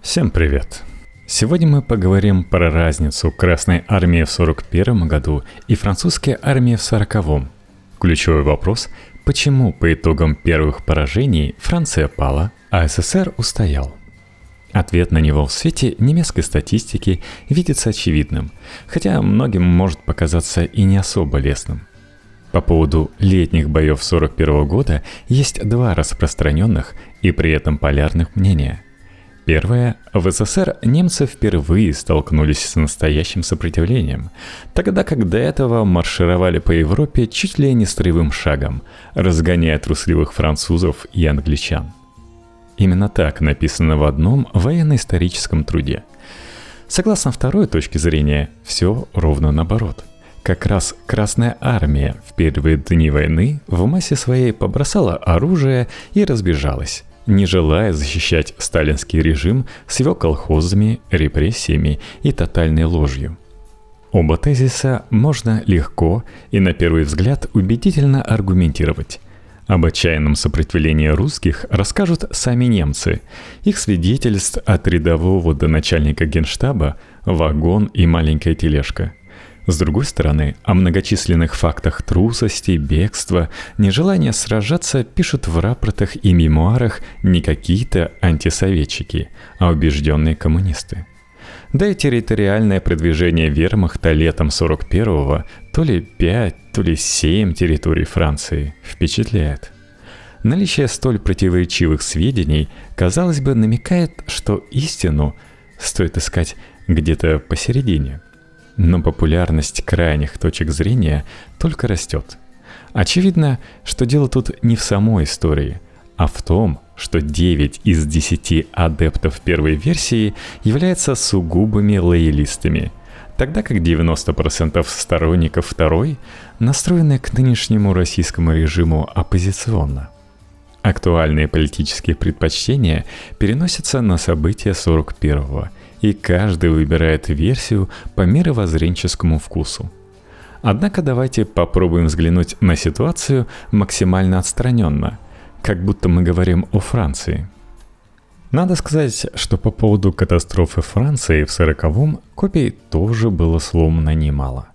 Всем привет! Сегодня мы поговорим про разницу Красной Армии в 41 году и Французской Армии в 40-м. Ключевой вопрос – почему по итогам первых поражений Франция пала, а СССР устоял? Ответ на него в свете немецкой статистики видится очевидным, хотя многим может показаться и не особо лестным. По поводу летних боев 41 года есть два распространенных и при этом полярных мнения – Первое. В СССР немцы впервые столкнулись с настоящим сопротивлением, тогда как до этого маршировали по Европе чуть ли не строевым шагом, разгоняя трусливых французов и англичан. Именно так написано в одном военно-историческом труде. Согласно второй точке зрения, все ровно наоборот. Как раз Красная Армия в первые дни войны в массе своей побросала оружие и разбежалась, не желая защищать сталинский режим с его колхозами, репрессиями и тотальной ложью. Оба тезиса можно легко и на первый взгляд убедительно аргументировать. Об отчаянном сопротивлении русских расскажут сами немцы. Их свидетельств от рядового до начальника генштаба – вагон и маленькая тележка – с другой стороны, о многочисленных фактах трусости, бегства, нежелания сражаться пишут в рапортах и мемуарах не какие-то антисоветчики, а убежденные коммунисты. Да и территориальное продвижение вермахта летом 41-го то ли 5, то ли 7 территорий Франции впечатляет. Наличие столь противоречивых сведений, казалось бы, намекает, что истину стоит искать где-то посередине – но популярность крайних точек зрения только растет. Очевидно, что дело тут не в самой истории, а в том, что 9 из 10 адептов первой версии являются сугубыми лоялистами, тогда как 90% сторонников второй настроены к нынешнему российскому режиму оппозиционно. Актуальные политические предпочтения переносятся на события 41-го и каждый выбирает версию по мировоззренческому вкусу. Однако давайте попробуем взглянуть на ситуацию максимально отстраненно, как будто мы говорим о Франции. Надо сказать, что по поводу катастрофы Франции в 40-м копий тоже было сломано немало.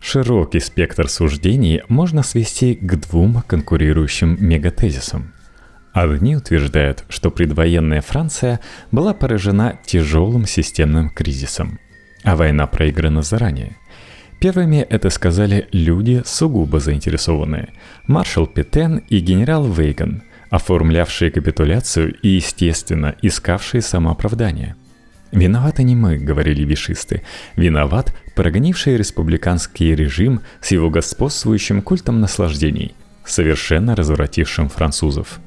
Широкий спектр суждений можно свести к двум конкурирующим мегатезисам – Одни утверждают, что предвоенная Франция была поражена тяжелым системным кризисом, а война проиграна заранее. Первыми это сказали люди сугубо заинтересованные – маршал Петен и генерал Вейган, оформлявшие капитуляцию и, естественно, искавшие самооправдание. «Виноваты не мы», — говорили вишисты. «Виноват прогнивший республиканский режим с его господствующим культом наслаждений, совершенно развратившим французов».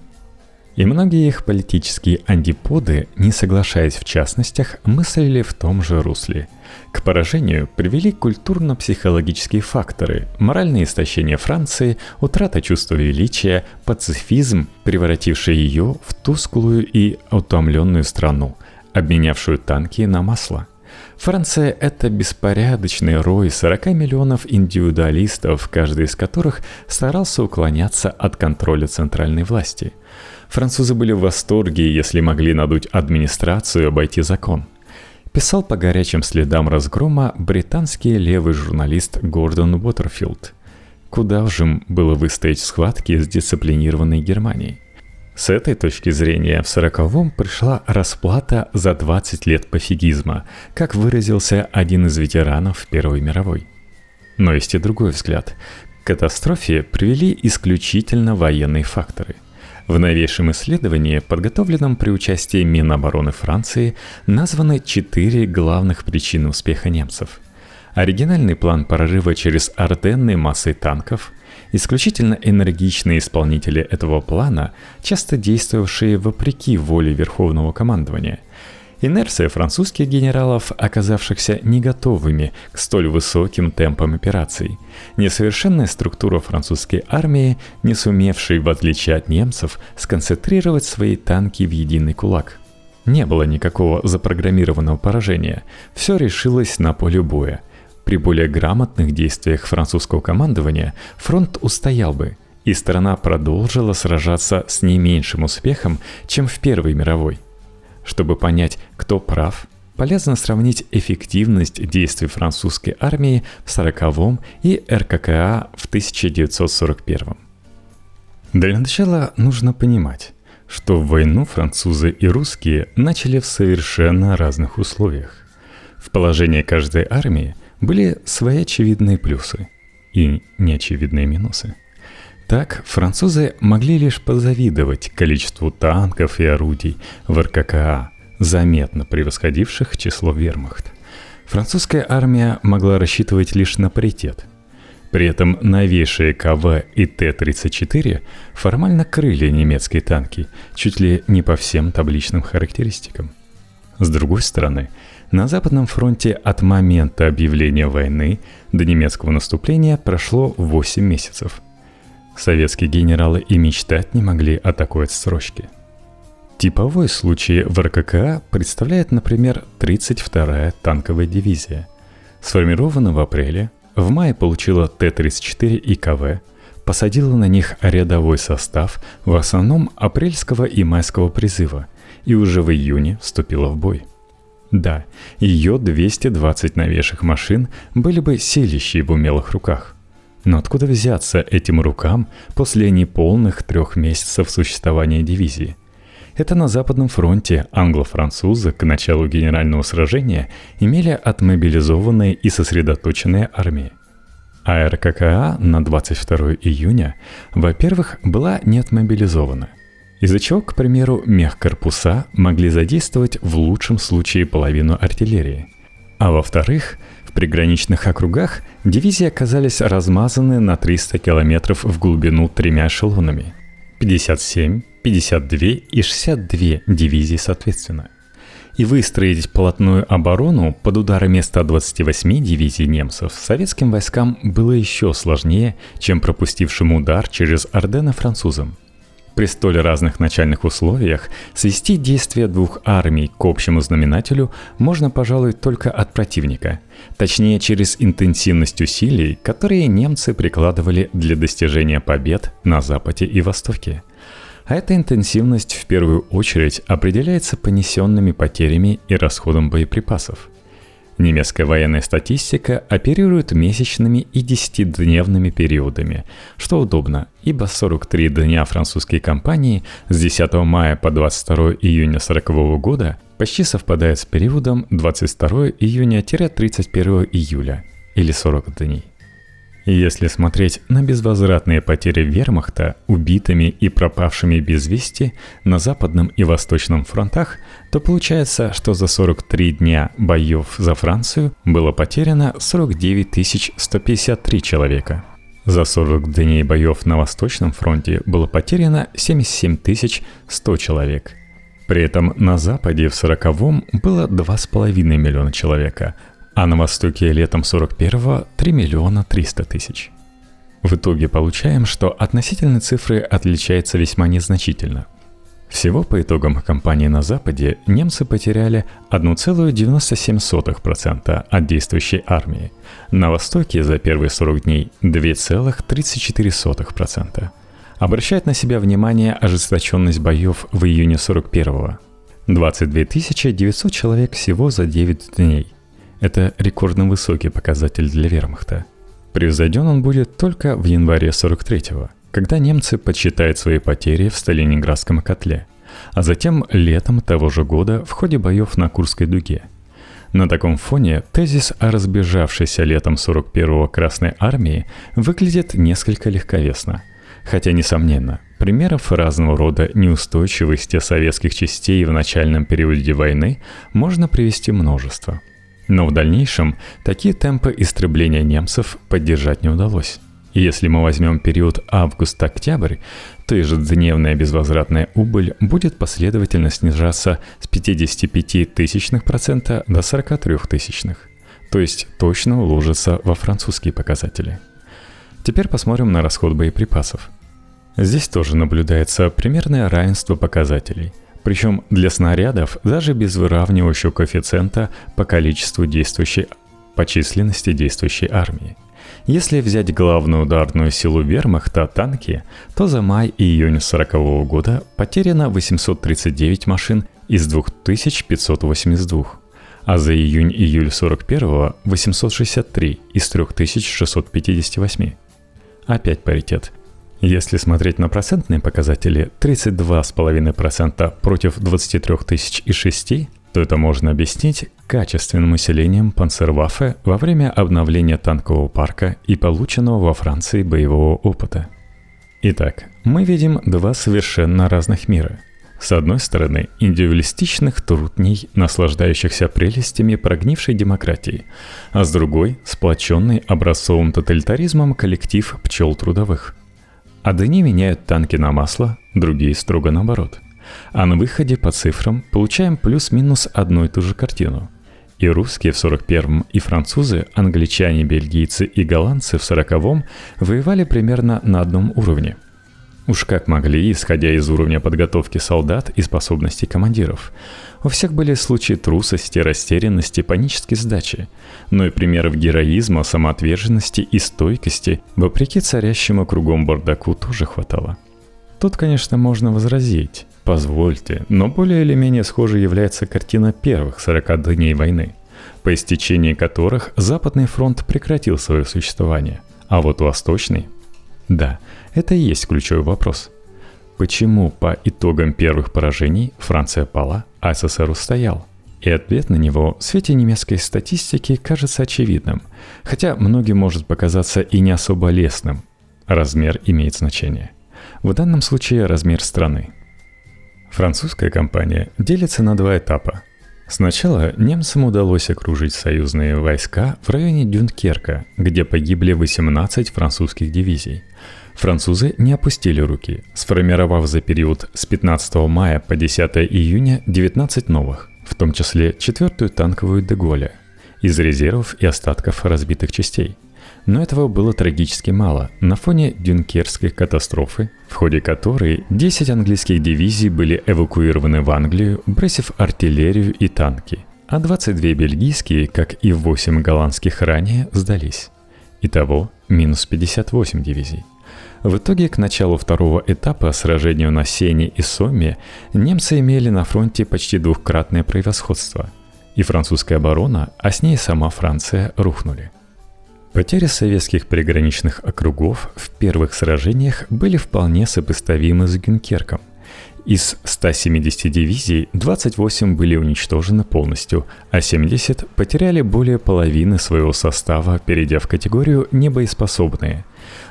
И многие их политические антиподы, не соглашаясь в частностях, мыслили в том же русле. К поражению привели культурно-психологические факторы, моральное истощение Франции, утрата чувства величия, пацифизм, превративший ее в тусклую и утомленную страну, обменявшую танки на масло. Франция – это беспорядочный рой 40 миллионов индивидуалистов, каждый из которых старался уклоняться от контроля центральной власти – Французы были в восторге, если могли надуть администрацию и обойти закон. Писал по горячим следам разгрома британский левый журналист Гордон Уотерфилд. Куда же им было выстоять в схватке с дисциплинированной Германией? С этой точки зрения в 40-м пришла расплата за 20 лет пофигизма, как выразился один из ветеранов Первой мировой. Но есть и другой взгляд. К катастрофе привели исключительно военные факторы – в новейшем исследовании, подготовленном при участии Минобороны Франции, названы четыре главных причины успеха немцев. Оригинальный план прорыва через Арденны массой танков, исключительно энергичные исполнители этого плана, часто действовавшие вопреки воле Верховного командования – Инерция французских генералов, оказавшихся не готовыми к столь высоким темпам операций. Несовершенная структура французской армии, не сумевшей, в отличие от немцев, сконцентрировать свои танки в единый кулак. Не было никакого запрограммированного поражения. Все решилось на поле боя. При более грамотных действиях французского командования фронт устоял бы, и страна продолжила сражаться с не меньшим успехом, чем в Первой мировой – чтобы понять, кто прав, полезно сравнить эффективность действий французской армии в 40-м и РККА в 1941 Для начала нужно понимать, что в войну французы и русские начали в совершенно разных условиях. В положении каждой армии были свои очевидные плюсы и неочевидные минусы. Так, французы могли лишь позавидовать количеству танков и орудий в РККА, заметно превосходивших число вермахт. Французская армия могла рассчитывать лишь на паритет. При этом новейшие КВ и Т-34 формально крыли немецкие танки чуть ли не по всем табличным характеристикам. С другой стороны, на Западном фронте от момента объявления войны до немецкого наступления прошло 8 месяцев. Советские генералы и мечтать не могли о такой отсрочке. Типовой случай в РККА представляет, например, 32-я танковая дивизия. Сформирована в апреле, в мае получила Т-34 и КВ, посадила на них рядовой состав в основном апрельского и майского призыва и уже в июне вступила в бой – да, ее 220 новейших машин были бы силищей в умелых руках. Но откуда взяться этим рукам после неполных трех месяцев существования дивизии? Это на Западном фронте англо-французы к началу генерального сражения имели отмобилизованные и сосредоточенные армии. А РККА на 22 июня, во-первых, была не отмобилизована из-за чего, к примеру, мехкорпуса могли задействовать в лучшем случае половину артиллерии. А во-вторых, в приграничных округах дивизии оказались размазаны на 300 километров в глубину тремя эшелонами. 57, 52 и 62 дивизии соответственно. И выстроить плотную оборону под ударами 128 дивизий немцев советским войскам было еще сложнее, чем пропустившим удар через Ордены французам – при столь разных начальных условиях свести действия двух армий к общему знаменателю можно, пожалуй, только от противника. Точнее, через интенсивность усилий, которые немцы прикладывали для достижения побед на Западе и Востоке. А эта интенсивность в первую очередь определяется понесенными потерями и расходом боеприпасов – Немецкая военная статистика оперирует месячными и десятидневными периодами, что удобно, ибо 43 дня французской кампании с 10 мая по 22 июня 40 года почти совпадает с периодом 22 июня-31 июля, или 40 дней. Если смотреть на безвозвратные потери вермахта убитыми и пропавшими без вести на западном и восточном фронтах, то получается, что за 43 дня боев за Францию было потеряно 49 153 человека. За 40 дней боев на Восточном фронте было потеряно 77 100 человек. При этом на Западе в 40-м было 2,5 миллиона человека, а на Востоке летом 41-го 3 миллиона 300 тысяч. В итоге получаем, что относительные цифры отличаются весьма незначительно. Всего по итогам кампании на Западе немцы потеряли 1,97% от действующей армии, на Востоке за первые 40 дней 2,34%. Обращает на себя внимание ожесточенность боев в июне 41-го. 22 900 человек всего за 9 дней – это рекордно высокий показатель для вермахта. Превзойден он будет только в январе 43-го, когда немцы подсчитают свои потери в Сталининградском котле, а затем летом того же года в ходе боев на Курской дуге. На таком фоне тезис о разбежавшейся летом 41-го Красной Армии выглядит несколько легковесно. Хотя, несомненно, примеров разного рода неустойчивости советских частей в начальном периоде войны можно привести множество – но в дальнейшем такие темпы истребления немцев поддержать не удалось. Если мы возьмем период август-октябрь, то ежедневная безвозвратная убыль будет последовательно снижаться с 55 тысячных процента до 43 тысячных, то есть точно уложится во французские показатели. Теперь посмотрим на расход боеприпасов. Здесь тоже наблюдается примерное равенство показателей – причем для снарядов даже без выравнивающего коэффициента по количеству действующей, по численности действующей армии. Если взять главную ударную силу вермахта – танки, то за май и июнь 1940 года потеряно 839 машин из 2582, а за июнь-июль 41 – 863 из 3658. Опять паритет. Если смотреть на процентные показатели 32,5% против 23 тысяч и 6, то это можно объяснить качественным усилением Панцерваффе во время обновления танкового парка и полученного во Франции боевого опыта. Итак, мы видим два совершенно разных мира. С одной стороны, индивидуалистичных трудней, наслаждающихся прелестями прогнившей демократии, а с другой – сплоченный образцовым тоталитаризмом коллектив пчел трудовых. Одни меняют танки на масло, другие строго наоборот – а на выходе по цифрам получаем плюс-минус одну и ту же картину. И русские в 41-м, и французы, англичане, бельгийцы и голландцы в 40-м воевали примерно на одном уровне. Уж как могли, исходя из уровня подготовки солдат и способностей командиров. У всех были случаи трусости, растерянности, панической сдачи. Но и примеров героизма, самоотверженности и стойкости, вопреки царящему кругом бардаку, тоже хватало. Тут, конечно, можно возразить. Позвольте, но более или менее схожей является картина первых 40 дней войны, по истечении которых Западный фронт прекратил свое существование, а вот Восточный... Да, это и есть ключевой вопрос. Почему по итогам первых поражений Франция пала, а СССР устоял? И ответ на него в свете немецкой статистики кажется очевидным, хотя многим может показаться и не особо лестным. Размер имеет значение. В данном случае размер страны – Французская кампания делится на два этапа. Сначала немцам удалось окружить союзные войска в районе Дюнкерка, где погибли 18 французских дивизий. Французы не опустили руки, сформировав за период с 15 мая по 10 июня 19 новых, в том числе четвертую танковую Деголя, из резервов и остатков разбитых частей – но этого было трагически мало на фоне Дюнкерской катастрофы, в ходе которой 10 английских дивизий были эвакуированы в Англию, бросив артиллерию и танки, а 22 бельгийские, как и 8 голландских ранее, сдались. Итого минус 58 дивизий. В итоге к началу второго этапа сражению на Сене и Соме немцы имели на фронте почти двухкратное превосходство. И французская оборона, а с ней сама Франция рухнули – Потери советских приграничных округов в первых сражениях были вполне сопоставимы с Гюнкерком. Из 170 дивизий 28 были уничтожены полностью, а 70 потеряли более половины своего состава, перейдя в категорию «небоеспособные».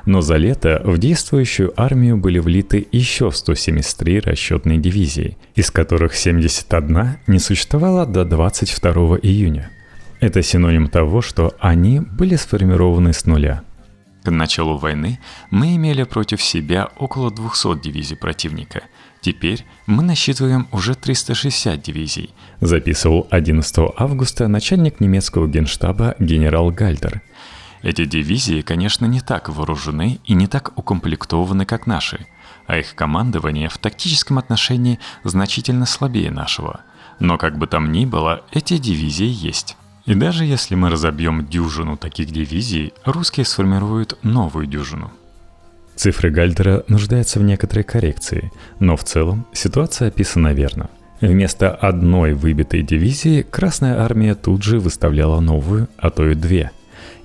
Но за лето в действующую армию были влиты еще 173 расчетные дивизии, из которых 71 не существовало до 22 июня – это синоним того, что они были сформированы с нуля. К началу войны мы имели против себя около 200 дивизий противника. Теперь мы насчитываем уже 360 дивизий, записывал 11 августа начальник немецкого генштаба генерал Гальдер. Эти дивизии, конечно, не так вооружены и не так укомплектованы, как наши, а их командование в тактическом отношении значительно слабее нашего. Но как бы там ни было, эти дивизии есть. И даже если мы разобьем дюжину таких дивизий, русские сформируют новую дюжину. Цифры Гальдера нуждаются в некоторой коррекции, но в целом ситуация описана верно. Вместо одной выбитой дивизии Красная Армия тут же выставляла новую, а то и две.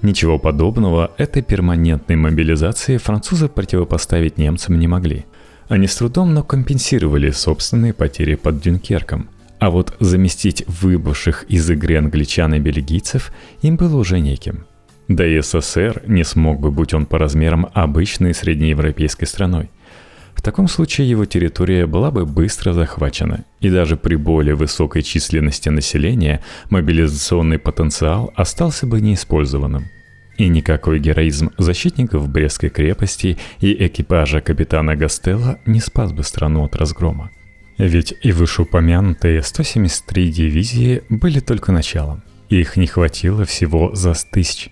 Ничего подобного этой перманентной мобилизации французы противопоставить немцам не могли. Они с трудом, но компенсировали собственные потери под Дюнкерком – а вот заместить выбывших из игры англичан и бельгийцев им было уже неким. Да и СССР не смог бы, будь он по размерам обычной среднеевропейской страной. В таком случае его территория была бы быстро захвачена, и даже при более высокой численности населения мобилизационный потенциал остался бы неиспользованным. И никакой героизм защитников Брестской крепости и экипажа капитана Гастелла не спас бы страну от разгрома. Ведь и вышеупомянутые 173 дивизии были только началом. Их не хватило всего за тысяч.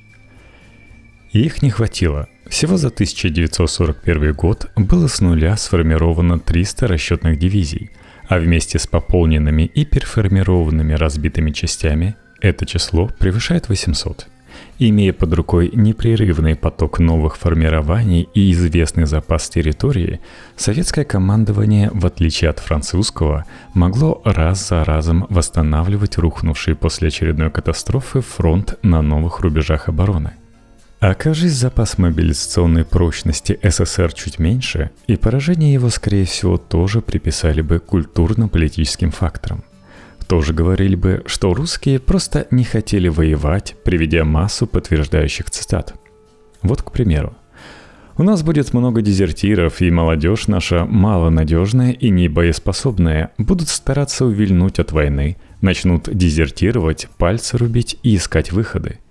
И их не хватило. Всего за 1941 год было с нуля сформировано 300 расчетных дивизий, а вместе с пополненными и переформированными разбитыми частями это число превышает 800. имея под рукой непрерывный поток новых формирований и известный запас территории, советское командование, в отличие от французского, могло раз за разом восстанавливать рухнувший после очередной катастрофы фронт на новых рубежах обороны. Окажись запас мобилизационной прочности СССР чуть меньше, и поражение его, скорее всего, тоже приписали бы культурно-политическим факторам. Тоже говорили бы, что русские просто не хотели воевать, приведя массу подтверждающих цитат. Вот, к примеру. У нас будет много дезертиров, и молодежь наша малонадежная и небоеспособная будут стараться увильнуть от войны, начнут дезертировать, пальцы рубить и искать выходы –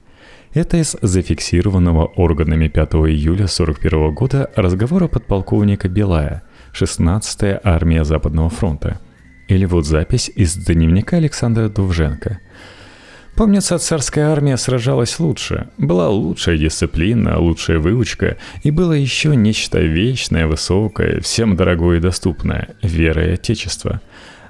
это из зафиксированного органами 5 июля 1941 года разговора подполковника Белая, 16-я армия Западного фронта. Или вот запись из дневника Александра Довженко. Помнится, царская армия сражалась лучше. Была лучшая дисциплина, лучшая выучка, и было еще нечто вечное, высокое, всем дорогое и доступное – вера и отечество.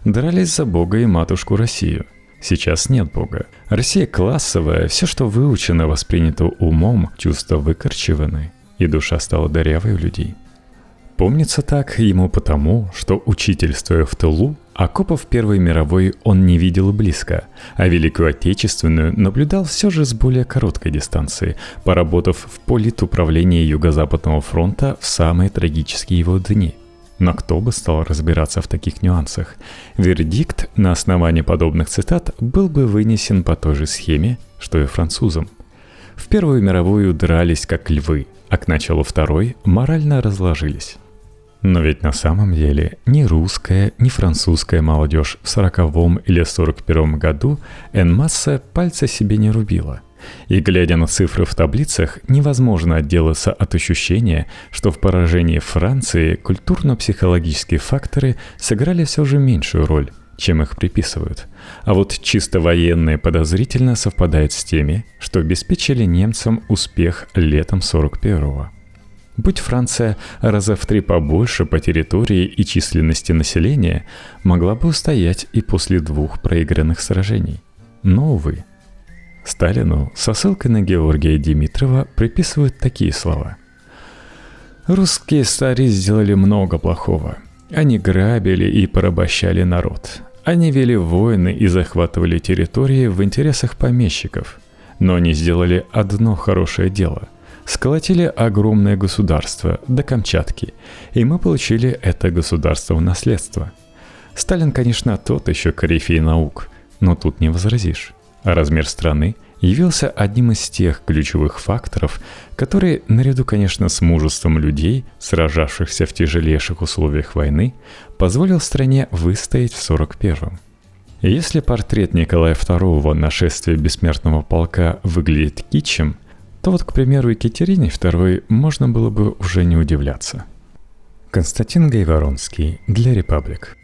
Дрались за Бога и матушку Россию – Сейчас нет Бога. Россия классовая, все, что выучено, воспринято умом, чувства выкорчеваны, и душа стала дырявой у людей. Помнится так ему потому, что, учительствуя в тылу, окопов Первой мировой он не видел близко, а Великую Отечественную наблюдал все же с более короткой дистанции, поработав в политуправлении Юго-Западного фронта в самые трагические его дни – но кто бы стал разбираться в таких нюансах? Вердикт на основании подобных цитат был бы вынесен по той же схеме, что и французам. В Первую мировую дрались как львы, а к началу Второй морально разложились. Но ведь на самом деле ни русская, ни французская молодежь в 40-м или 41-м году Энмасса пальца себе не рубила – и глядя на цифры в таблицах, невозможно отделаться от ощущения, что в поражении Франции культурно-психологические факторы сыграли все же меньшую роль, чем их приписывают. А вот чисто военные подозрительно совпадают с теми, что обеспечили немцам успех летом 41-го. Будь Франция раза в три побольше по территории и численности населения, могла бы устоять и после двух проигранных сражений. Но, увы, Сталину со ссылкой на Георгия Димитрова приписывают такие слова. «Русские стари сделали много плохого. Они грабили и порабощали народ. Они вели войны и захватывали территории в интересах помещиков. Но они сделали одно хорошее дело – сколотили огромное государство до Камчатки, и мы получили это государство в наследство. Сталин, конечно, тот еще корифей наук, но тут не возразишь размер страны явился одним из тех ключевых факторов, которые, наряду, конечно, с мужеством людей, сражавшихся в тяжелейших условиях войны, позволил стране выстоять в 41-м. Если портрет Николая II нашествия бессмертного полка выглядит китчем, то вот, к примеру, Екатерине II можно было бы уже не удивляться. Константин Гайворонский для «Репаблик».